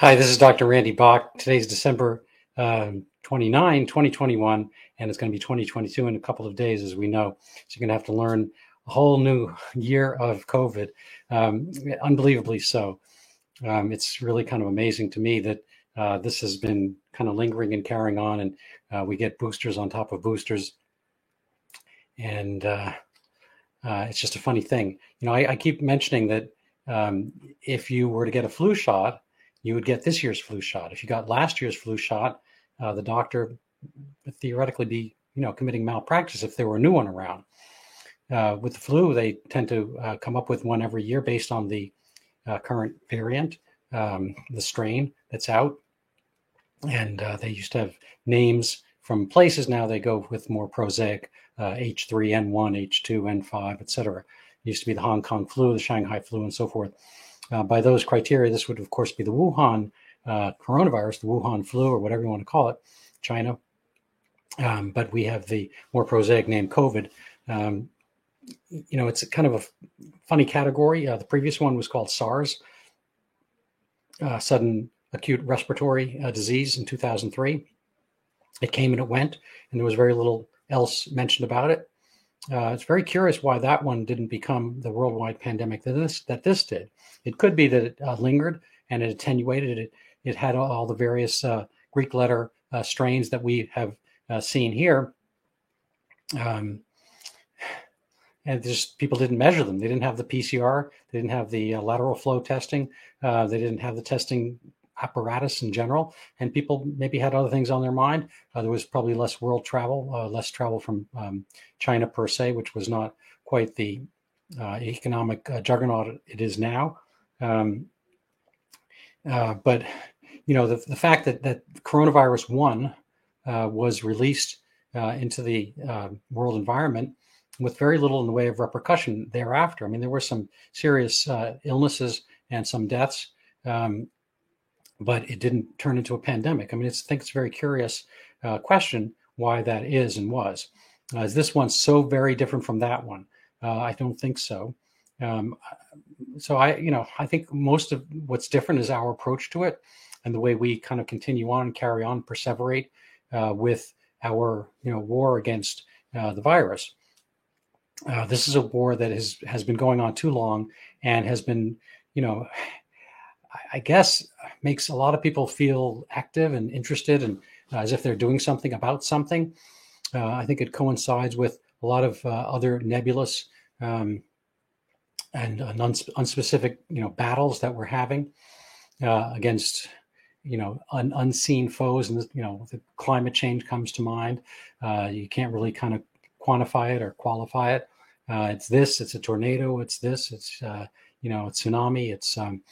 Hi, this is Dr. Randy Bach. Today's December um, 29, 2021, and it's going to be 2022 in a couple of days, as we know. So you're going to have to learn a whole new year of COVID, um, unbelievably so. Um, it's really kind of amazing to me that uh, this has been kind of lingering and carrying on, and uh, we get boosters on top of boosters. And uh, uh it's just a funny thing. You know, I, I keep mentioning that um, if you were to get a flu shot, you would get this year's flu shot. If you got last year's flu shot, uh, the doctor would theoretically be, you know, committing malpractice if there were a new one around. Uh, with the flu, they tend to uh, come up with one every year based on the uh, current variant, um, the strain that's out. And uh, they used to have names from places. Now they go with more prosaic H3N1, H2, N5, et cetera. It used to be the Hong Kong flu, the Shanghai flu, and so forth. Uh, by those criteria, this would, of course, be the Wuhan uh, coronavirus, the Wuhan flu, or whatever you want to call it, China. Um, but we have the more prosaic name COVID. Um, you know, it's kind of a funny category. Uh, the previous one was called SARS, uh, sudden acute respiratory uh, disease in 2003. It came and it went, and there was very little else mentioned about it. Uh, it's very curious why that one didn't become the worldwide pandemic that this that this did. It could be that it uh, lingered and it attenuated. It it had all the various uh, Greek letter uh, strains that we have uh, seen here, um, and just people didn't measure them. They didn't have the PCR. They didn't have the uh, lateral flow testing. they didn't have the testing apparatus in general, and people maybe had other things on their mind. Uh, there was probably less world travel, uh, less travel from um, China per se, which was not quite the uh, economic uh, juggernaut it is now. Um, uh, but you know, the, the fact that that coronavirus one uh, was released into the um, world environment with very little in the way of repercussion thereafter. I mean, there were some serious illnesses and some deaths. Um, but it didn't turn into a pandemic. I mean, I think it's a very curious uh, question why that is and was. Uh, is this one so very different from that one? Uh, I don't think so. Um, so I, you know, I think most of what's different is our approach to it and the way we kind of continue on, carry on, perseverate uh, with our, you know, war against uh, the virus. Uh, this is a war that has has been going on too long and has been, you know, I guess makes a lot of people feel active and interested and uh, as if they're doing something about something. Uh, I think it coincides with a lot of uh, other nebulous um, and unspecific, you know, battles that we're having uh, against, you know, un- unseen foes. And you know, the climate change comes to mind. Uh, you can't really kind of quantify it or qualify it. Uh, it's this. It's a tornado. It's this. It's you know, it's tsunami. It's um,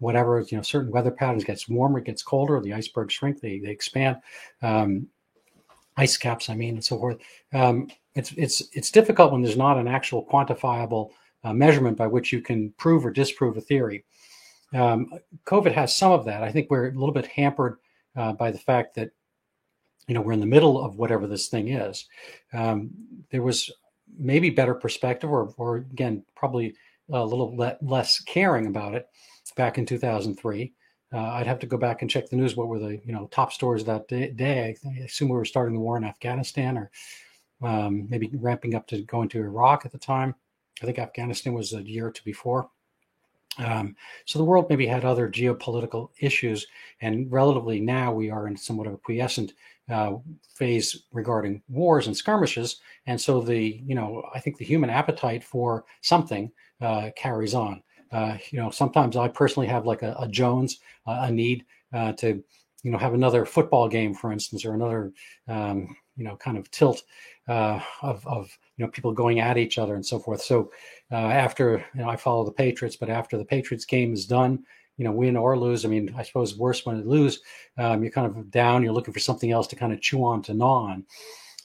whatever you know certain weather patterns gets warmer it gets colder the icebergs shrink they, they expand um, ice caps i mean and so forth. Um, it's it's it's difficult when there's not an actual quantifiable uh, measurement by which you can prove or disprove a theory. Um, covid has some of that. I think we're a little bit hampered uh, by the fact that you know we're in the middle of whatever this thing is. Um, there was maybe better perspective or, or again probably a little le- less caring about it back in 2003. Uh, I'd have to go back and check the news. What were the you know top stories that day? I assume we were starting the war in Afghanistan, or um, maybe ramping up to going to Iraq at the time. I think Afghanistan was a year or two before. Um, so the world maybe had other geopolitical issues, and relatively now we are in somewhat of a quiescent uh, phase regarding wars and skirmishes. And so the you know I think the human appetite for something uh, carries on. Uh, you know, sometimes I personally have like a, a Jones, uh, a need uh, to, you know, have another football game, for instance, or another, um, you know, kind of tilt uh, of, of, you know, people going at each other and so forth. So uh, after, you know, I follow the Patriots, but after the Patriots game is done, you know, win or lose. I mean, I suppose worse when you lose, um, you're kind of down. You're looking for something else to kind of chew on to gnaw on.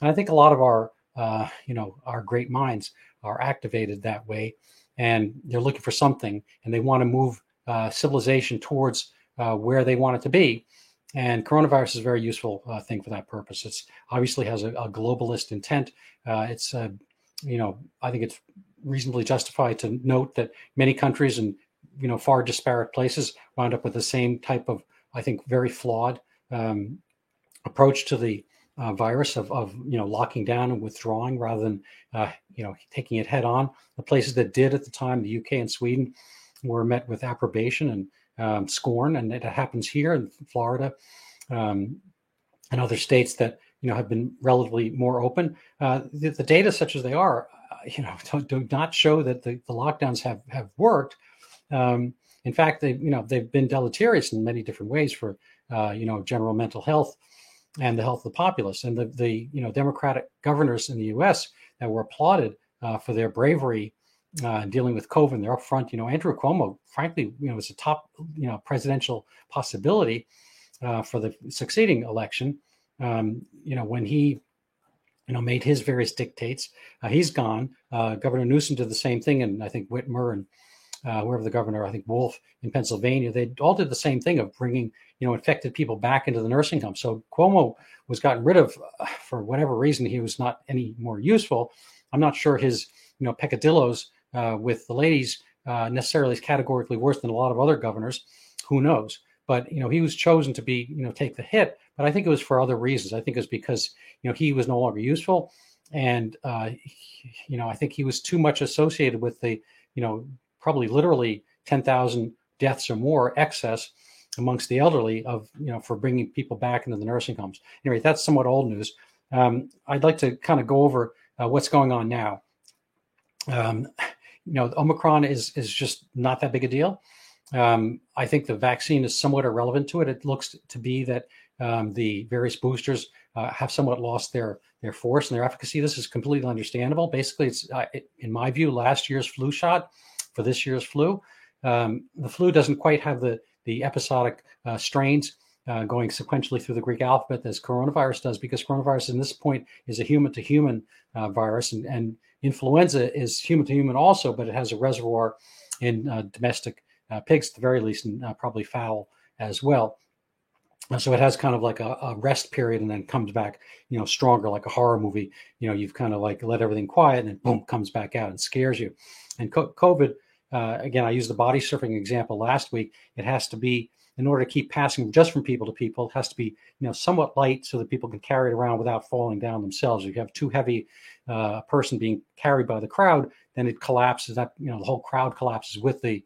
And I think a lot of our, uh, you know, our great minds are activated that way and they're looking for something and they want to move uh, civilization towards uh, where they want it to be. And coronavirus is a very useful uh, thing for that purpose. It's obviously has a, a globalist intent. Uh, it's, uh, you know, I think it's reasonably justified to note that many countries and you know far disparate places wound up with the same type of I think, very flawed um, approach to the uh, virus of, of you know locking down and withdrawing rather than uh, you know taking it head on. The places that did at the time, the UK and Sweden, were met with approbation and um, scorn, and it happens here in Florida um, and other states that you know have been relatively more open. Uh, the, the, data, such as they are, uh, you know, do, not show that the, the lockdowns have have worked. Um, in fact, they you know they've been deleterious in many different ways for uh, you know general mental health and the health of the populace. And the the you know Democratic governors in the U.S. that were applauded uh, for their bravery uh, dealing with COVID. They're up front. You know, Andrew Cuomo, frankly, you know, was a top you know presidential possibility uh, for the succeeding election. Um, you know, when he you know made his various dictates, uh, he's gone. Uh, Governor Newsom did the same thing, and I think Whitmer and uh, wherever the governor, I think Wolf in Pennsylvania, they all did the same thing of bringing you know infected people back into the nursing home. So Cuomo was gotten rid of uh, for whatever reason. He was not any more useful. I'm not sure his you know peccadillos uh, with the ladies uh, necessarily is categorically worse than a lot of other governors. Who knows? But you know he was chosen to be you know take the hit. But I think it was for other reasons. I think it was because you know he was no longer useful, and uh, you know I think he was too much associated with the you know probably literally 10,000 deaths or more excess amongst the elderly of you know for bringing people back into the nursing homes. Anyway, that's somewhat old news. Um, I'd like to kind of go over uh, what's going on now. Um, you know, Omicron is is just not that big a deal. Um, I think the vaccine is somewhat irrelevant to it. It looks to be that um, the various boosters uh, have somewhat lost their their force and their efficacy. This is completely understandable. Basically, it's uh, it, in my view last year's flu shot for this year's flu. Um, the flu doesn't quite have the the episodic uh, strains uh, going sequentially through the Greek alphabet as coronavirus does, because coronavirus in this point is a human to human virus, and, and, influenza is human to human also, but it has a reservoir in uh, domestic uh, pigs at the very least, and uh, probably fowl as well. So it has kind of like a, a, rest period and then comes back, you know, stronger like a horror movie. You know, you've kind of like let everything quiet and then boom, comes back out and scares you. And COVID, uh, again, I used the body surfing example last week. It has to be in order to keep passing just from people to people. It has to be you know somewhat light so that people can carry it around without falling down themselves. If you have too heavy uh, person being carried by the crowd, then it collapses. That you know the whole crowd collapses with the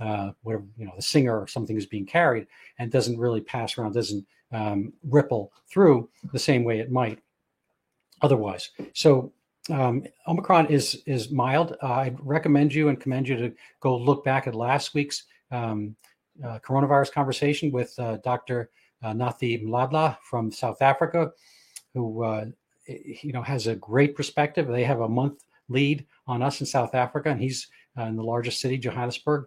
uh, whatever you know the singer or something is being carried and doesn't really pass around, doesn't um, ripple through the same way it might otherwise. So um, Omicron is is mild. Uh, I'd recommend you and commend you to go look back at last week's um, uh, coronavirus conversation with uh, Dr. Uh, Nathi Mdladla from South Africa, who uh, you know has a great perspective. They have a month lead on us in South Africa, and he's in the largest city, Johannesburg.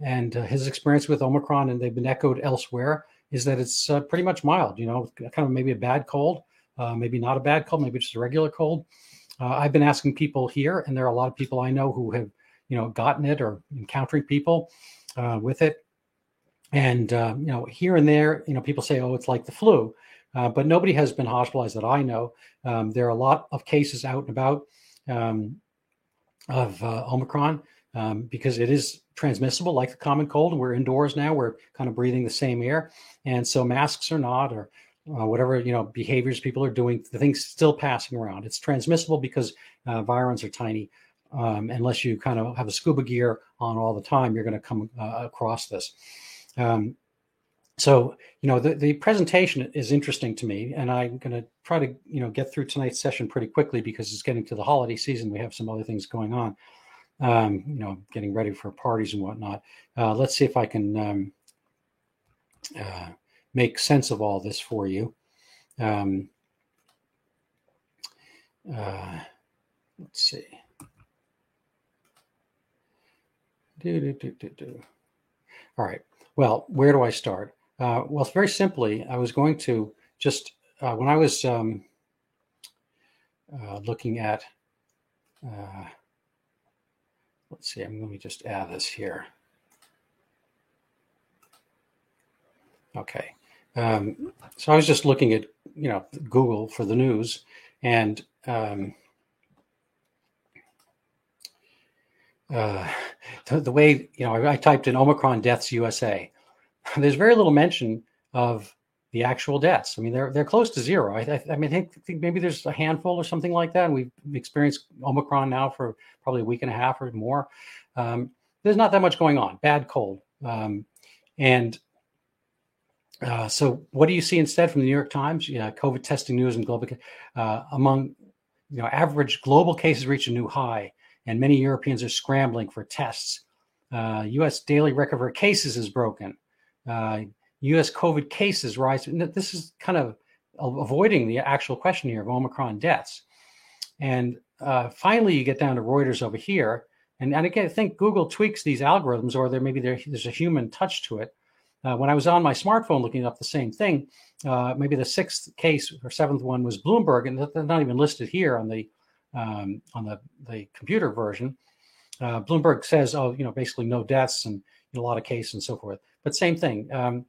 And his experience with Omicron, and they've been echoed elsewhere, is that it's pretty much mild. You know, kind of maybe a bad cold, maybe not a bad cold, maybe just a regular cold uh, I've been asking people here, and there are a lot of people I know who have, you know, gotten it or encountering people uh, with it. And uh, you know, here and there, you know, people say, "Oh, it's like the flu," uh, but nobody has been hospitalized that I know. Um, there are a lot of cases out and about um, of uh, Omicron um, because it is transmissible, like the common cold. We're indoors now; we're kind of breathing the same air, and so masks are not, or uh, whatever you know behaviors people are doing, the thing's still passing around. It's transmissible because uh, virions are tiny. Um, unless you kind of have a scuba gear on all the time, you're going to come uh, across this. Um, so you know the, the presentation is interesting to me, and I'm going to try to you know get through tonight's session pretty quickly because it's getting to the holiday season. We have some other things going on. Um, you know, getting ready for parties and whatnot. Uh, let's see if I can. Um, uh, make sense of all this for you. Um, uh, let's see. Do, do, do, do, do. All right. Well, where do I start? Uh, well, very simply, I was going to just, uh, when I was um, uh, looking at, uh, let's see, I'm, let me just add this here. Okay. Um, so I was just looking at you know Google for the news, and um, uh, the, the, way you know I, I, typed in Omicron deaths USA, there's very little mention of the actual deaths. I mean, they're they're close to zero. I, I, I mean, I think, think, maybe there's a handful or something like that. And we've experienced Omicron now for probably a week and a half or more. Um, there's not that much going on. Bad cold, um, and uh, so what do you see instead from the New York Times? Yeah, COVID testing news and global uh, among you know average global cases reach a new high, and many Europeans are scrambling for tests. Uh, U.S. daily record for cases is broken. U.S. COVID cases rise. This is kind of avoiding the actual question here of Omicron deaths. And uh, finally, you get down to Reuters over here. And, and again, I think Google tweaks these algorithms, or there maybe there, there's a human touch to it. Uh, when I was on my smartphone looking up the same thing, uh, maybe the sixth case or seventh one was Bloomberg, and they're not even listed here on the um, on the, the computer version. Uh, Bloomberg says, oh, you know, basically no deaths and a lot of cases and so forth. But same thing. Um,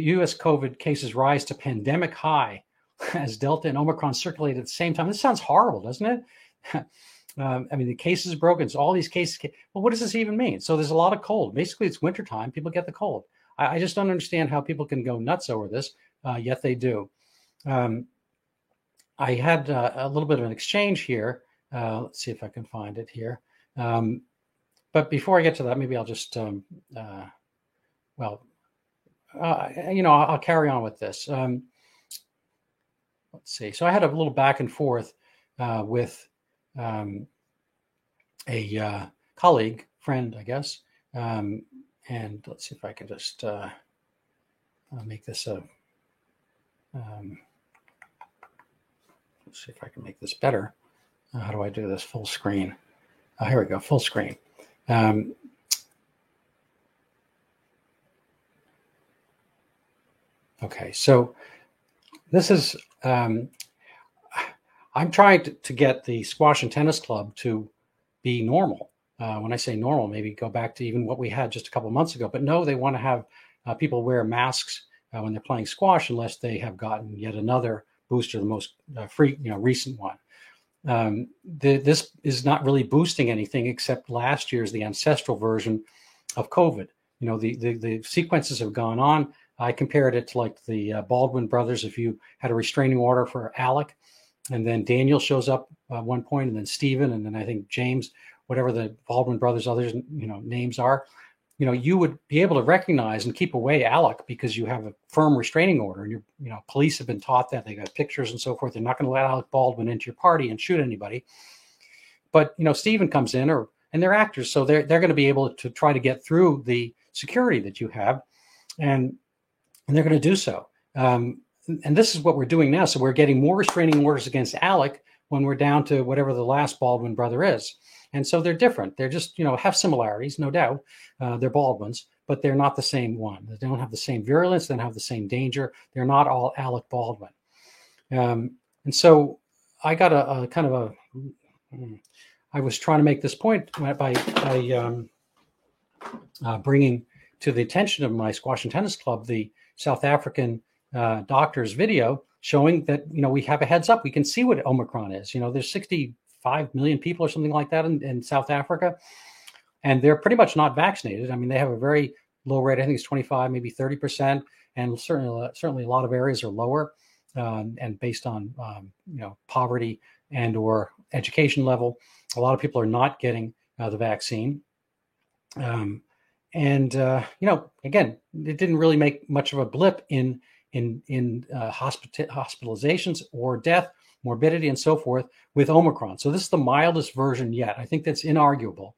U.S. COVID cases rise to pandemic high as Delta and Omicron circulate at the same time. This sounds horrible, doesn't it? um, I mean, the cases broken. So all these cases. Well, what does this even mean? So there's a lot of cold. Basically, it's wintertime. People get the cold. I, I just don't understand how people can go nuts over this, uh, yet they do. Um, I had uh, a little bit of an exchange here. Uh, let's see if I can find it here. Um, but before I get to that, maybe I'll just, um, uh, well, uh, you know, I'll, carry on with this. Um, let's see. So I had a little back and forth uh, with um, a uh, colleague, friend, I guess. Um, and let's see if I can just uh, uh, make this a. Um, let's see if I can make this better. Uh, how do I do this full screen? here we go, full screen. Okay, so this is um, I'm trying to, to, get the squash and tennis club to be normal. Uh, when I say normal, maybe go back to even what we had just a couple months ago. But no, they want to have uh, people wear masks uh, when they're playing squash, unless they have gotten yet another booster, the most uh, free, you know, recent one. Um, the, this is not really boosting anything except last year's the ancestral version of COVID. You know, the, the, the sequences have gone on. I compared it to like the uh, Baldwin brothers. If you had a restraining order for Alec, and then Daniel shows up at one point, and then Stephen, and then I think James, whatever the Baldwin brothers' others you know names are, you know, you would be able to recognize and keep away Alec because you have a firm restraining order, and you you know police have been taught that they got pictures and so forth. They're not going to let Alec Baldwin into your party and shoot anybody. But you know, Stephen comes in, or and they're actors, so they're they're going to be able to try to get through the security that you have, and and they're going to do so. Um, and this is what we're doing now. So we're getting more restraining orders against Alec when we're down to whatever the last Baldwin brother is. And so they're different. They're just, you know, have similarities, no doubt. Uh, they're Baldwins, but they're not the same one. They don't have the same virulence. They don't have the same danger. They're not all Alec Baldwin. Um, and so I got a, a, kind of a. I was trying to make this point by, by um, uh, bringing to the attention of my squash and tennis club the South African uh, doctor's video showing that you know we have a heads up. We can see what Omicron is. You know, there's 65 million people or something like that in, in South Africa, and they're pretty much not vaccinated. I mean, they have a very low rate. I think it's 25, maybe 30 percent, and certainly certainly a lot of areas are lower. Um, and based on um, you know poverty and or education level, a lot of people are not getting uh, the vaccine. Um, and uh, you know, again, it didn't really make much of a blip in in in uh, hospita- hospitalizations or death, morbidity, and so forth with Omicron. So this is the mildest version yet. I think that's inarguable,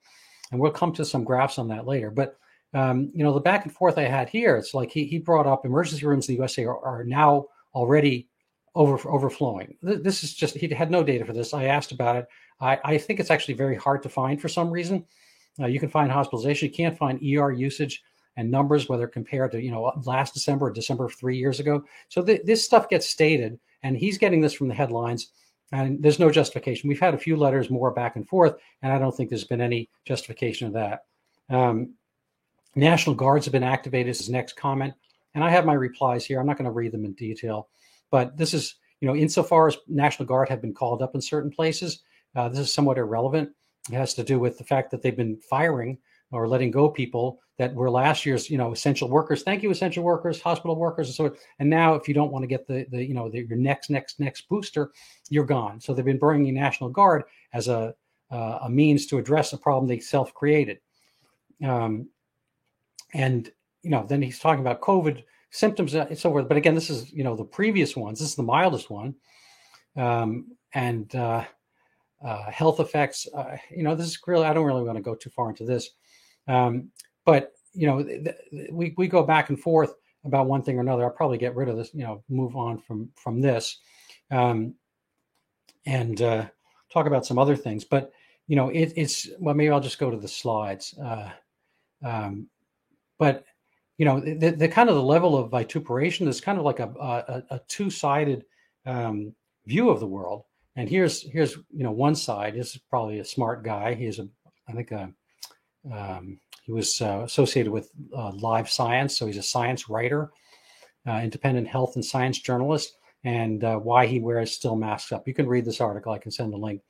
and we'll come to some graphs on that later. But um, you know, the back and forth I had here, it's like he he brought up emergency rooms in the USA are, are now already over overflowing. This is just he had no data for this. I asked about it. I, I think it's actually very hard to find for some reason. Uh, you can find hospitalization. You can't find ER usage and numbers, whether compared to you know last December or December three years ago. So th- this stuff gets stated, and he's getting this from the headlines, and there's no justification. We've had a few letters more back and forth, and I don't think there's been any justification of that. Um, National Guards have been activated. Is his next comment, and I have my replies here. I'm not going to read them in detail, but this is you know insofar as National Guard have been called up in certain places, uh, this is somewhat irrelevant it has to do with the fact that they've been firing or letting go people that were last year's, you know, essential workers. Thank you, essential workers, hospital workers, and so on. And now, if you don't want to get the, the you know, the, your next, next, next booster, you're gone. So they've been bringing National Guard as a uh, a means to address a problem they self-created. Um, and you know, then he's talking about COVID symptoms and so forth. But again, this is you know the previous ones. This is the mildest one, um, and uh, uh, health effects. Uh, you know, this is really I don't really want to go too far into this. Um, but you know, th- th- we we go back and forth about one thing or another. I'll probably get rid of this. You know, move on from from this, um, and uh, talk about some other things. But you know, it, it's well, maybe I'll just go to the slides. Uh, um, but you know, the, the, kind of the level of vituperation is kind of like a a, a two sided um, view of the world. And here's here's you know one side is probably a smart guy. He's a I think a um, he was uh, associated with uh, Live Science, so he's a science writer, uh, independent health and science journalist, and uh, why he wears still masks up. You can read this article. I can send the link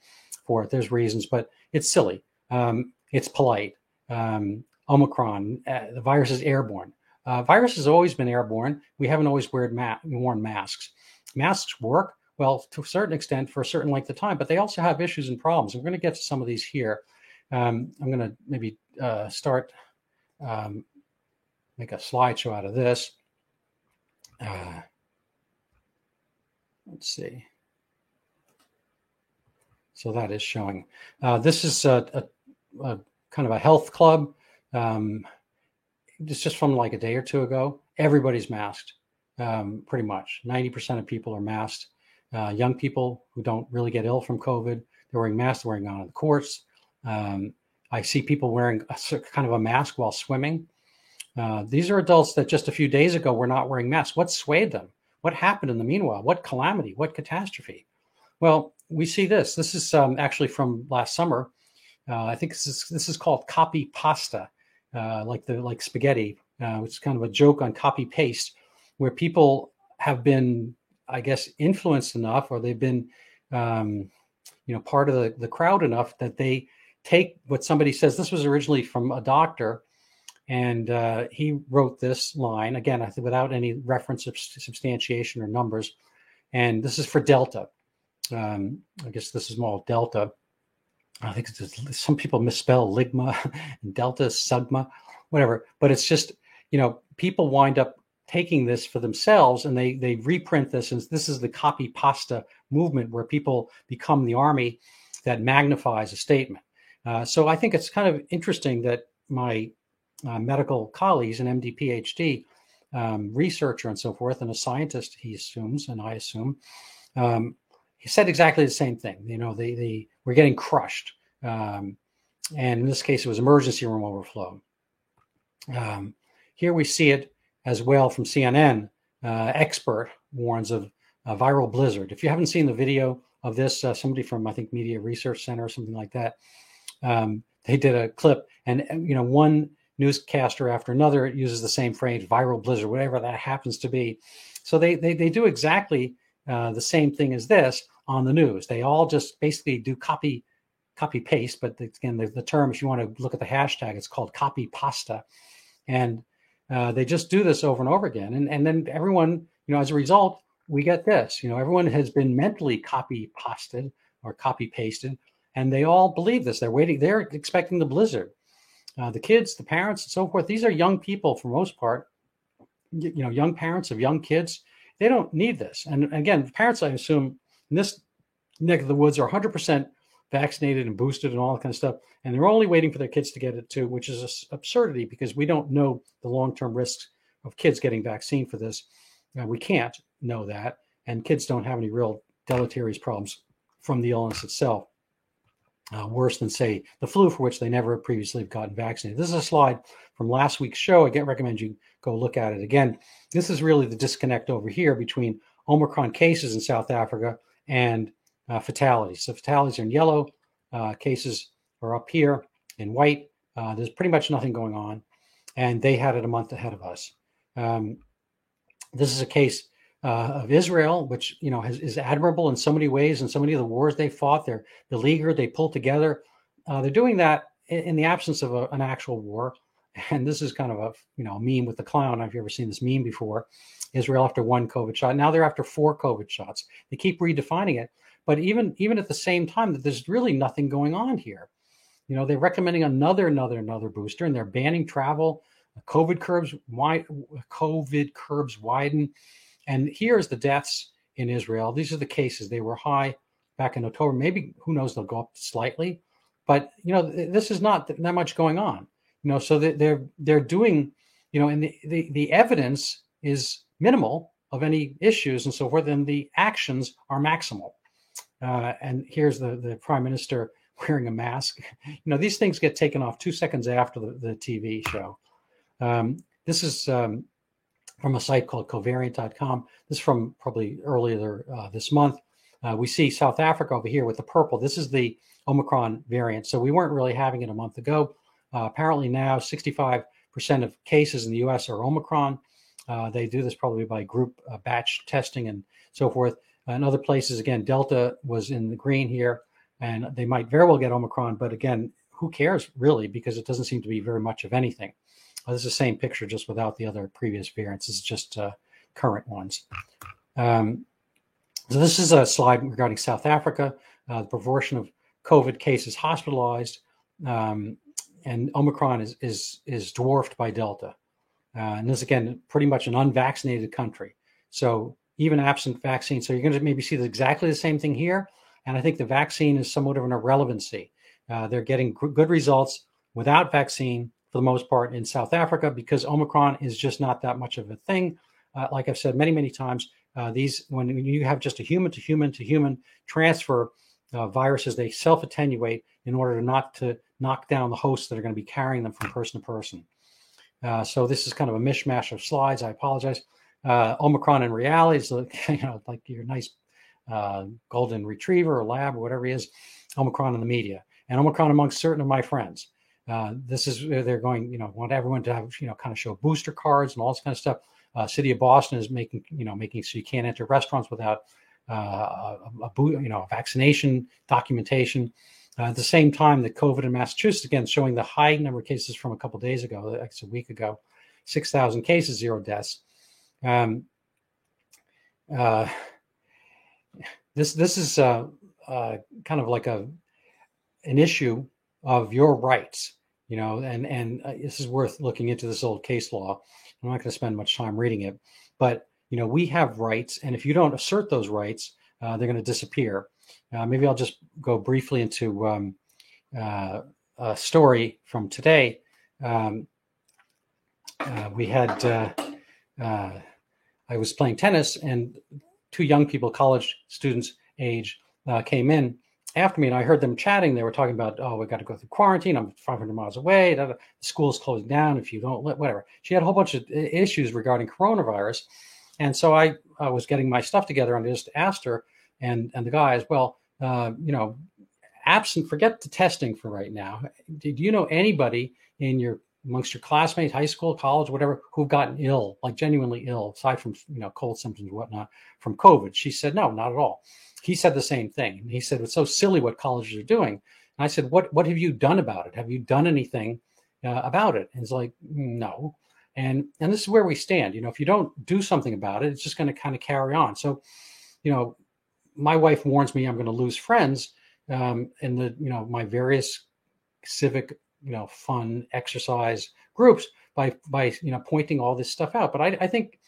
for it. There's reasons, but it's silly. Um, it's polite. Um, Omicron, uh, the virus is airborne. Uh, virus has always been airborne. We haven't always ma- worn masks. Masks work well to a certain extent for a certain length of time, but they also have issues and problems. We're going to get to some of these here. Um, I'm going to maybe uh, start um, make a slideshow out of this. Uh, let's see. So that is showing. Uh, this is a, a, a, kind of a health club. Um, it's just from like a day or two ago. Everybody's masked, um, pretty much. 90% of people are masked. Uh, young people who don't really get ill from COVID, they're wearing masks, they're wearing on the courts. Um, I see people wearing a, kind of a mask while swimming. Uh, these are adults that just a few days ago were not wearing masks. What swayed them? What happened in the meanwhile? What calamity? What catastrophe? Well, we see this. This is um, actually from last summer. Uh, I think this is this is called copy pasta, uh, like the like spaghetti, uh, kind of a joke on copy paste, where people have been, I guess, influenced enough, or they've been, um, you know, part of the, the crowd enough that they take what somebody says. This was originally from a doctor, and uh, he wrote this line again, I think, without any reference of substantiation or numbers. And this is for Delta um, I guess this is more delta. I think some people misspell ligma and delta, sigma, whatever. But it's just you know people wind up taking this for themselves and they they reprint this and this is the copy pasta movement where people become the army that magnifies a statement. Uh, so I think it's kind of interesting that my uh, medical colleagues, an MD PhD um, researcher and so forth, and a scientist, he assumes, and I assume, um, he said exactly the same thing. You know, they they were getting crushed, um, and in this case, it was emergency room overflow. Um, here we see it as well from CNN. Uh, expert warns of a viral blizzard. If you haven't seen the video of this, uh, somebody from I think Media Research Center or something like that, um, they did a clip, and you know one newscaster after another uses the same phrase, viral blizzard, whatever that happens to be. So they they, they do exactly uh, the same thing as this, on the news. They all just basically do copy copy paste, but again, the, the term, if you want to look at the hashtag, it's called copy pasta. And uh, they just do this over and over again. And, and then everyone, you know, as a result, we get this, you know, everyone has been mentally copy pasted or copy pasted, and they all believe this. They're waiting, they're expecting the blizzard. Uh, the kids, the parents, and so forth, these are young people for most part, you know, young parents of young kids. They don't need this. And again, parents, I assume, in this neck of the woods are 100% vaccinated and boosted and all that kind of stuff. And they're only waiting for their kids to get it too, which is an absurdity because we don't know the long term risks of kids getting vaccine for this. Uh, we can't know that. And kids don't have any real deleterious problems from the illness itself. Uh, worse than, say, the flu, for which they never previously have gotten vaccinated. This is a slide from last week's show. I get recommend you go look at it again. This is really the disconnect over here between Omicron cases in South Africa and uh, fatalities. So fatalities are in yellow, uh, cases are up here in white. Uh, there's pretty much nothing going on, and they had it a month ahead of us. Um, this is a case uh, of Israel, which you know has, is admirable in so many ways. In so many of the wars they fought, they're beleaguered, they pull together. Uh, they're doing that in the absence of a, an actual war, and this is kind of a you know meme with the clown. Have you ever seen this meme before? Israel after one COVID shot. Now they're after four COVID shots. They keep redefining it, but even even at the same time, that there's really nothing going on here. You know, they're recommending another, another, another booster, and they're banning travel. COVID curbs wide, COVID curbs widen, and here's the deaths in Israel. These are the cases. They were high back in October. Maybe who knows? They'll go up slightly, but you know, this is not that much going on. You know, so they're they're doing, you know, and the the, the evidence is minimal of any issues and so forth, and the actions are maximal. Uh, and here's the the prime minister wearing a mask. You know, these things get taken off two seconds after the, the TV show. Um, this is um, from a site called covariant.com. This is from probably earlier uh, this month. Uh, we see South Africa over here with the purple. This is the Omicron variant. So we weren't really having it a month ago. Uh, apparently now 65% of cases in the US are Omicron. Uh, they do this probably by group uh, batch testing and so forth. In other places, again, Delta was in the green here and they might very well get Omicron. But again, who cares really? Because it doesn't seem to be very much of anything. this is the same picture, just without the other previous variants. Is just uh, current ones. Um, so this is a slide regarding South Africa, uh, the proportion of COVID cases hospitalized, um, and Omicron is is is dwarfed by Delta. Uh, and this again, pretty much an unvaccinated country. So even absent vaccine, so you're going to maybe see exactly the same thing here. And I think the vaccine is somewhat of an irrelevancy. Uh, they're getting good results without vaccine for the most part in South Africa because Omicron is just not that much of a thing. Uh, like I've said many, many times, uh, these when you have just a human to human to human transfer viruses, they self attenuate in order to not to knock down the hosts that are going to be carrying them from person to person. Uh, so this is kind of a mishmash of slides. I apologize. Uh, Omicron in reality is you know like your nice uh, golden retriever or lab or whatever he is, Omicron in the media, and Omicron amongst certain of my friends. Uh, this is where they're going, you know, want everyone to have, you know, kind of show booster cards and all this kind of stuff. Uh, City of Boston is making, you know, making so you can't enter restaurants without uh, a, a, you know, vaccination documentation. Uh, at the same time, the COVID in Massachusetts again showing the high number of cases from a couple days ago, like a week ago, six thousand cases, zero deaths. Um, uh, this this is uh, uh, kind of like a an issue of your rights, you know, and and uh, this is worth looking into this old case law. I'm not going to spend much time reading it, but you know, we have rights, and if you don't assert those rights, uh, they're going to disappear. Uh, maybe I'll just go briefly into um, a story from today. Um, we had I was playing tennis, and two young people, college students age, uh, came in after me, and I heard them chatting. They were talking about, oh, we got to go through quarantine. I'm 500 miles away. The school's closing down if you don't whatever. She had a whole bunch of issues regarding coronavirus, and so I uh, was getting my stuff together, and I just asked her and and the guys, well, uh, you know, absent, forget the testing for right now. Do you know anybody in your amongst your classmates, high school, college, whatever, who've gotten ill, like genuinely ill, aside from you know cold symptoms and whatnot from COVID? She said, no, not at all. He said the same thing. He said it's so silly what colleges are doing. And I said, what what have you done about it? Have you done anything uh, about it? And he's like, no. And and this is where we stand. You know, if you don't do something about it, it's just going to kind of carry on. So, you know, my wife warns me I'm going to lose friends um, in the you know my various civic you know fun exercise groups by by you know pointing all this stuff out. But i, I think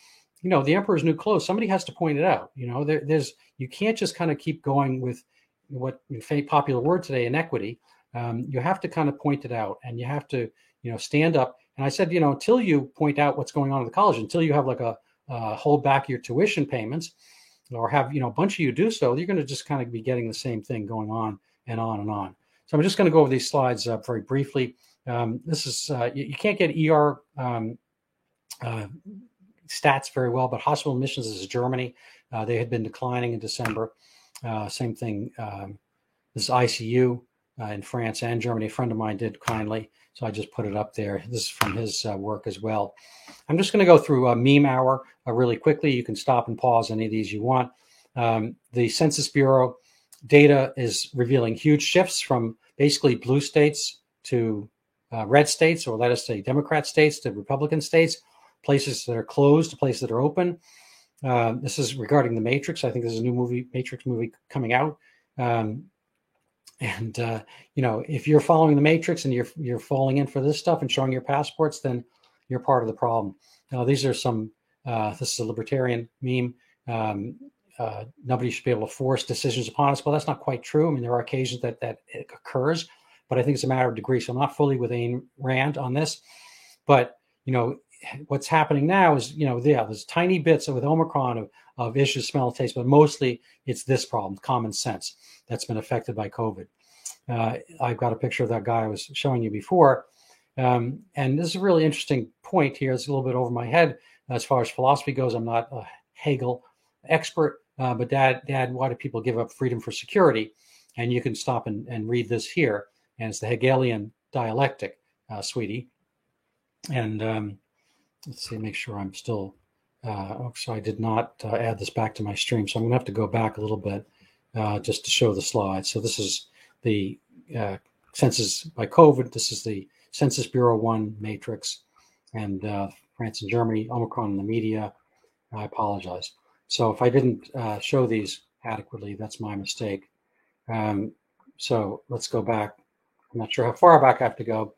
you know the emperor's new clothes somebody has to point it out you know? There, there's you can't just kind of keep going with what popular word today inequity. Um, you have to kind of point it out and you have to you know stand up. And i said you know until you point out what's going on in the college until you have like a hold back your tuition payments or have you know a bunch of you do so you're going to just kind of be getting the same thing going on and on and on so I'm just going to go over these slides uh, very briefly. Um, this is uh, you, you, can't get ER um, uh, stats very well, but hospital admissions is Germany. Uh, they had been declining in December. Uh, same thing. Um, this is ICU uh, in France and Germany. A friend of mine did kindly, so I just put it up there. This is from his work as well. I'm just going to go through a meme hour really quickly. You can stop and pause any of these you want. Um, the Census Bureau data is revealing huge shifts from basically blue states to uh, red states, or let us say Democrat states to Republican states, places that are closed to places that are open. Uh, this is regarding the Matrix. I think there's a new movie, Matrix movie, coming out. Um, and uh, you know, if you're following the Matrix and you're you're falling in for this stuff and showing your passports, then you're part of the problem. Now, these are some. Uh, this is a libertarian meme. Um, uh, nobody should be able to force decisions upon us. Well, that's not quite true. I mean, there are occasions that that occurs, but I think it's a matter of degree. So I'm not fully with Ayn Rand on this, but you know, what's happening now is, you know, yeah, there's tiny bits with Omicron of, of issues, smell, taste, but mostly it's this problem, common sense, that's been affected by COVID. Uh, I've got a picture of that guy I was showing you before. Um, and this is a really interesting point here. It's a little bit over my head as far as philosophy goes. I'm not a Hegel expert, uh, but dad, dad, why do people give up freedom for security? And you can stop and, and read this here. And it's the Hegelian dialectic, uh, sweetie. And um, let's see, make sure I'm still. Uh, oh, so I did not uh, add this back to my stream, so I'm going to have to go back a little bit uh, just to show the slide. So this is the uh, census by COVID. This is the Census Bureau one matrix, and uh, France and Germany, Omicron in the media. I apologize. So if I didn't uh, show these adequately, that's my mistake. Um, so let's go back. I'm not sure how far back I have to go,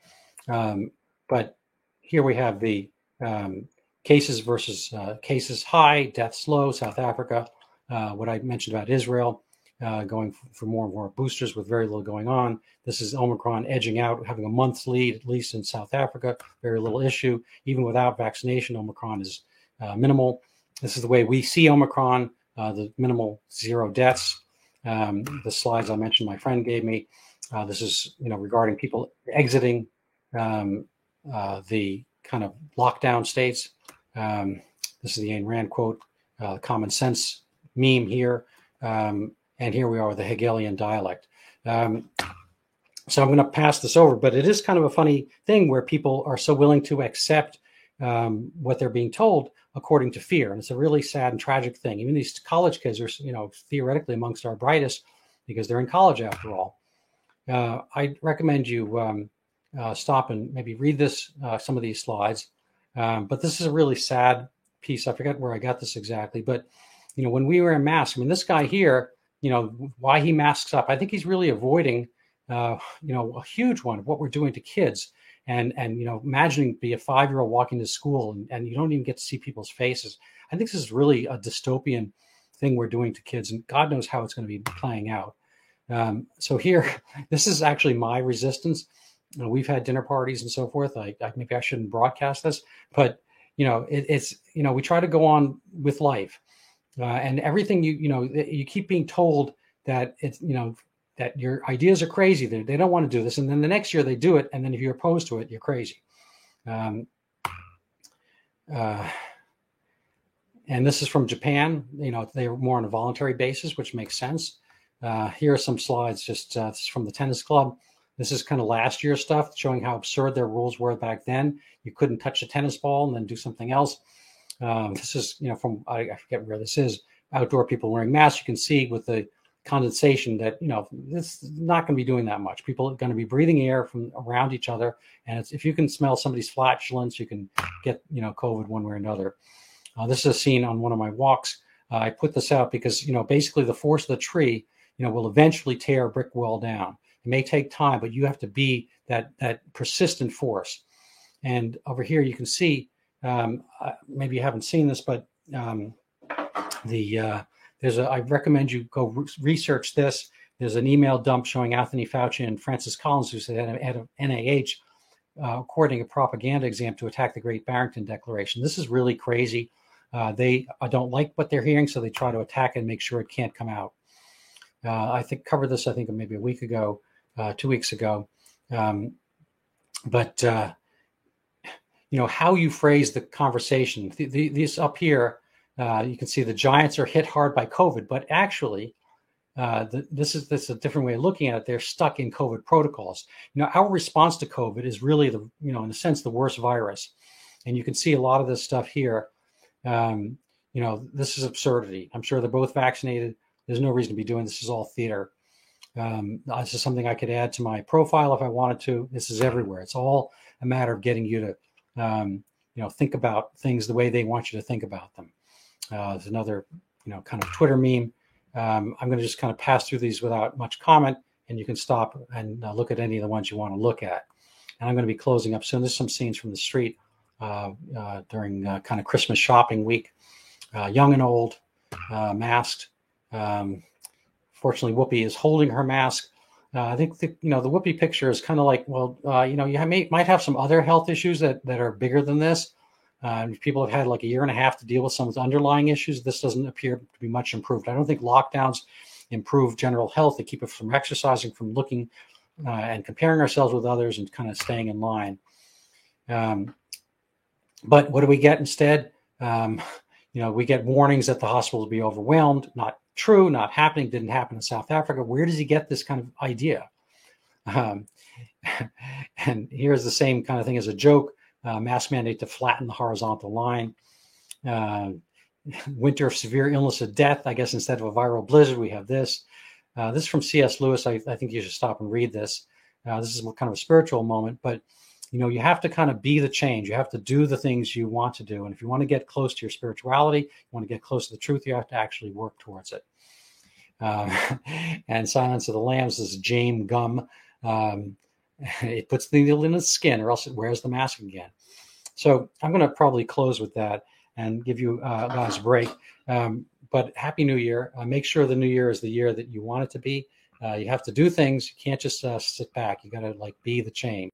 um, but here we have the um, cases versus uh, cases high, deaths low, South Africa. Uh, what I mentioned about Israel uh, going for more and more boosters with very little going on. This is Omicron edging out, having a month's lead, at least in South Africa. Very little issue. Even without vaccination, Omicron is uh, minimal. This is the way we see Omicron, uh, the minimal zero deaths. Um, the slides I mentioned my friend gave me. Uh, this is you know regarding people exiting um, uh, the kind of lockdown states. Um, this is the Ayn Rand quote, uh, common sense meme here. Um, and here we are with the Hegelian dialect. Um, so I'm going to pass this over, but it is kind of a funny thing where people are so willing to accept um, what they're being told according to fear, and it's a really sad and tragic thing. Even these college kids are, you know, theoretically amongst our brightest because they're in college after all. Uh, I recommend you um, uh, stop and maybe read this, uh, some of these slides. Um, but this is a really sad piece. I forget where I got this exactly, but you know, when we wear masks, I mean, this guy here, you know, why he masks up, I think he's really avoiding, uh, you know, a huge one of what we're doing to kids. And, and you know, imagining be a five year old walking to school and, and you don't even get to see people's faces. I think this is really a dystopian thing we're doing to kids, and God knows how it's going to be playing out. Um, so here, this is actually my resistance you know, we've had dinner parties and so forth. I, I, maybe I shouldn't broadcast this, but you know, it, it's you know, we try to go on with life, uh, and everything you you know, you keep being told that it's you know that your ideas are crazy. They, they don't want to do this, and then the next year they do it, and then if you're opposed to it, you're crazy. Um, uh, and this is from Japan. You know, they're more on a voluntary basis, which makes sense. Uh, here are some slides, just uh, from the tennis club. This is kind of last year stuff, showing how absurd their rules were back then. You couldn't touch a tennis ball and then do something else. Um, this is, you know, from I, I, forget where this is. Outdoor people wearing masks. You can see with the condensation that you know this is not going to be doing that much. People are going to be breathing air from around each other, and if you can smell somebody's flatulence, you can get you know COVID one way or another. Uh, this is a scene on one of my walks. Uh, I put this out because you know basically the force of the tree, you know, will eventually tear a brick wall down. It may take time, but you have to be that that persistent force. And over here, you can see um, uh, maybe you haven't seen this, but um, the uh, there's a I recommend you go re- research this. There's an email dump showing Anthony Fauci and Francis Collins, who's at, at NIH, uh, coordinating a propaganda exam to attack the Great Barrington Declaration. This is really crazy. Uh, they uh, don't like what they're hearing, so they try to attack and make sure it can't come out. Uh, I think covered this, I think maybe a week ago uh, two weeks ago. Um, but uh, you know how you phrase the conversation. The, these up here, uh, you can see the Giants are hit hard by COVID, but actually, uh, the, this is this is a different way of looking at it. They're stuck in COVID protocols. You know, our response to COVID is really the you know in a sense the worst virus, and you can see a lot of this stuff here. Um, you know, this is absurdity. I'm sure they're both vaccinated. There's no reason to be doing this. Is all theater. Um, this is something I could add to my profile if I wanted to. This is everywhere. It's all a matter of getting you to, um, you know, think about things the way they want you to think about them. Uh, there's another, you know, kind of Twitter meme. Um, I'm going to just kind of pass through these without much comment, and you can stop and uh, look at any of the ones you want to look at. And I'm going to be closing up soon. There's some scenes from the street uh, uh during uh, kind of Christmas shopping week. Uh, young and old, masked. Um, fortunately, Whoopi is holding her mask. I think the, you know the Whoopi picture is kind of like, well, you know, you may, might have some other health issues that that are bigger than this. Uh, people have had like a year and a half to deal with some of the underlying issues. This doesn't appear to be much improved. I don't think lockdowns improve general health. They keep us from exercising, from looking uh, and comparing ourselves with others, and kind of staying in line. Um, but what do we get instead? Um, you know, we get warnings that the hospital will be overwhelmed. Not true, not happening, didn't happen in South Africa. Where does he get this kind of idea? Um, and here's the same kind of thing as a joke uh, mask mandate to flatten the horizontal line. Uh, winter of severe illness or death. I guess instead of a viral blizzard, we have this. Uh, this is from C.S. Lewis. I, I, think you should stop and read this. Uh, this is kind of a spiritual moment, but you know you have to kind of be the change. You have to do the things you want to do, and if you want to get close to your spirituality, you want to get close to the truth, you have to actually work towards it. Um, and Silence of the Lambs is James Gumb. Um, it puts the needle in the skin, or else it wears the mask again. So I'm going to probably close with that and give you uh, guys a break. Um, but happy New Year! Uh, make sure the New Year is the year that you want it to be. Uh, you have to do things. You can't just uh, sit back. You got to like be the change.